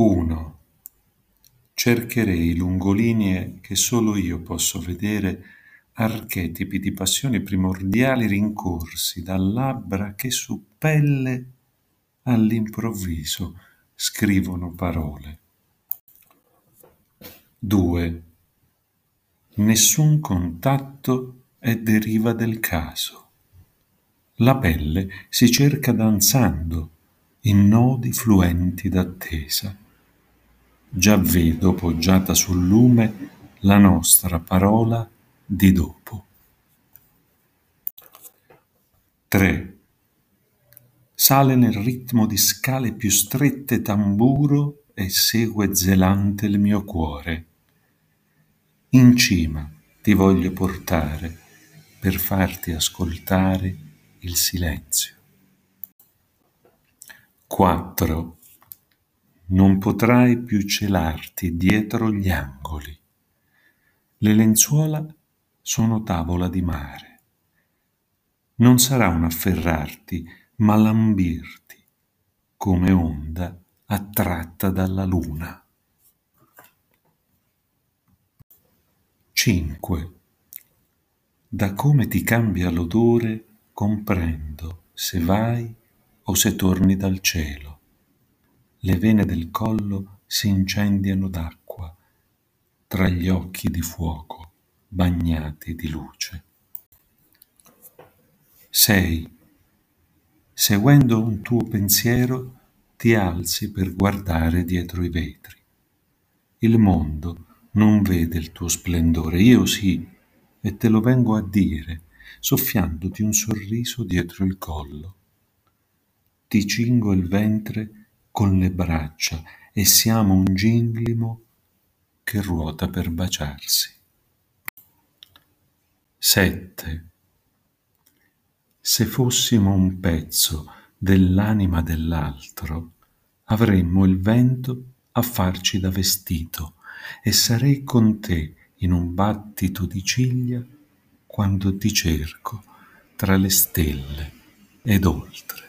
1. Cercherei lungo linee che solo io posso vedere archetipi di passioni primordiali rincorsi da labbra che su pelle all'improvviso scrivono parole. 2. Nessun contatto è deriva del caso. La pelle si cerca danzando in nodi fluenti d'attesa. Già vedo poggiata sul lume la nostra parola di dopo. 3. Sale nel ritmo di scale più strette tamburo e segue zelante il mio cuore. In cima ti voglio portare per farti ascoltare il silenzio. 4. Non potrai più celarti dietro gli angoli. Le lenzuola sono tavola di mare. Non sarà un afferrarti, ma lambirti, come onda attratta dalla luna. 5. Da come ti cambia l'odore comprendo se vai o se torni dal cielo. Le vene del collo si incendiano d'acqua tra gli occhi di fuoco bagnati di luce. 6. Seguendo un tuo pensiero ti alzi per guardare dietro i vetri. Il mondo non vede il tuo splendore, io sì, e te lo vengo a dire, soffiandoti un sorriso dietro il collo ti cingo il ventre con le braccia e siamo un ginglimo che ruota per baciarsi. 7. Se fossimo un pezzo dell'anima dell'altro, avremmo il vento a farci da vestito e sarei con te in un battito di ciglia quando ti cerco tra le stelle ed oltre.